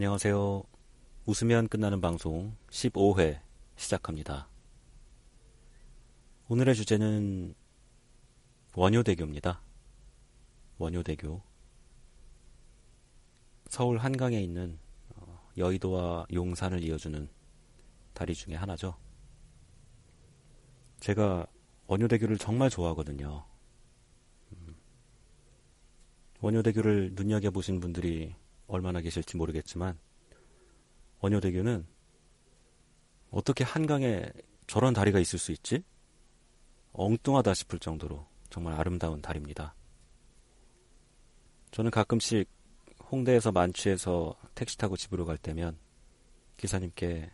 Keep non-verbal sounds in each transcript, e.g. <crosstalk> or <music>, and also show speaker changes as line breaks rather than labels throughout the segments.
안녕하세요. 웃으면 끝나는 방송 15회 시작합니다. 오늘의 주제는 원효대교입니다. 원효대교. 서울 한강에 있는 어, 여의도와 용산을 이어주는 다리 중에 하나죠. 제가 원효대교를 정말 좋아하거든요. 음, 원효대교를 눈여겨보신 분들이 얼마나 계실지 모르겠지만 원효대교는 어떻게 한강에 저런 다리가 있을 수 있지? 엉뚱하다 싶을 정도로 정말 아름다운 다리입니다. 저는 가끔씩 홍대에서 만취해서 택시 타고 집으로 갈 때면 기사님께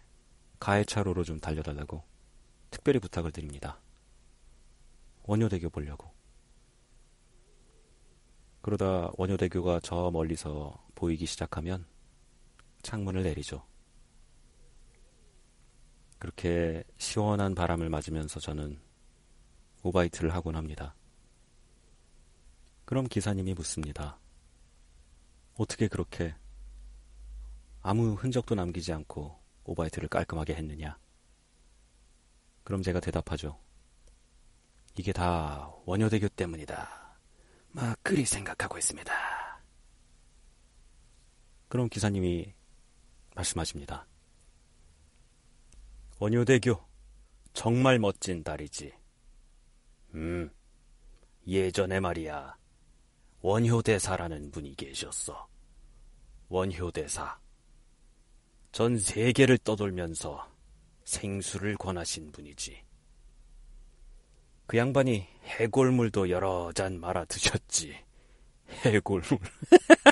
가해차로로 좀 달려달라고 특별히 부탁을 드립니다. 원효대교 보려고. 그러다 원효대교가 저 멀리서 보이기 시작하면 창문을 내리죠. 그렇게 시원한 바람을 맞으면서 저는 오바이트를 하곤 합니다. 그럼 기사님이 묻습니다. 어떻게 그렇게 아무 흔적도 남기지 않고 오바이트를 깔끔하게 했느냐? 그럼 제가 대답하죠. 이게 다 원효대교 때문이다. 막 그리 생각하고 있습니다. 그럼 기사님이 말씀하십니다. 원효대교 정말 멋진 다리지. 음, 예전에 말이야. 원효대사라는 분이 계셨어. 원효대사. 전 세계를 떠돌면서 생수를 권하신 분이지. 그 양반이 해골물도 여러 잔 말아 드셨지. 해골물. <laughs>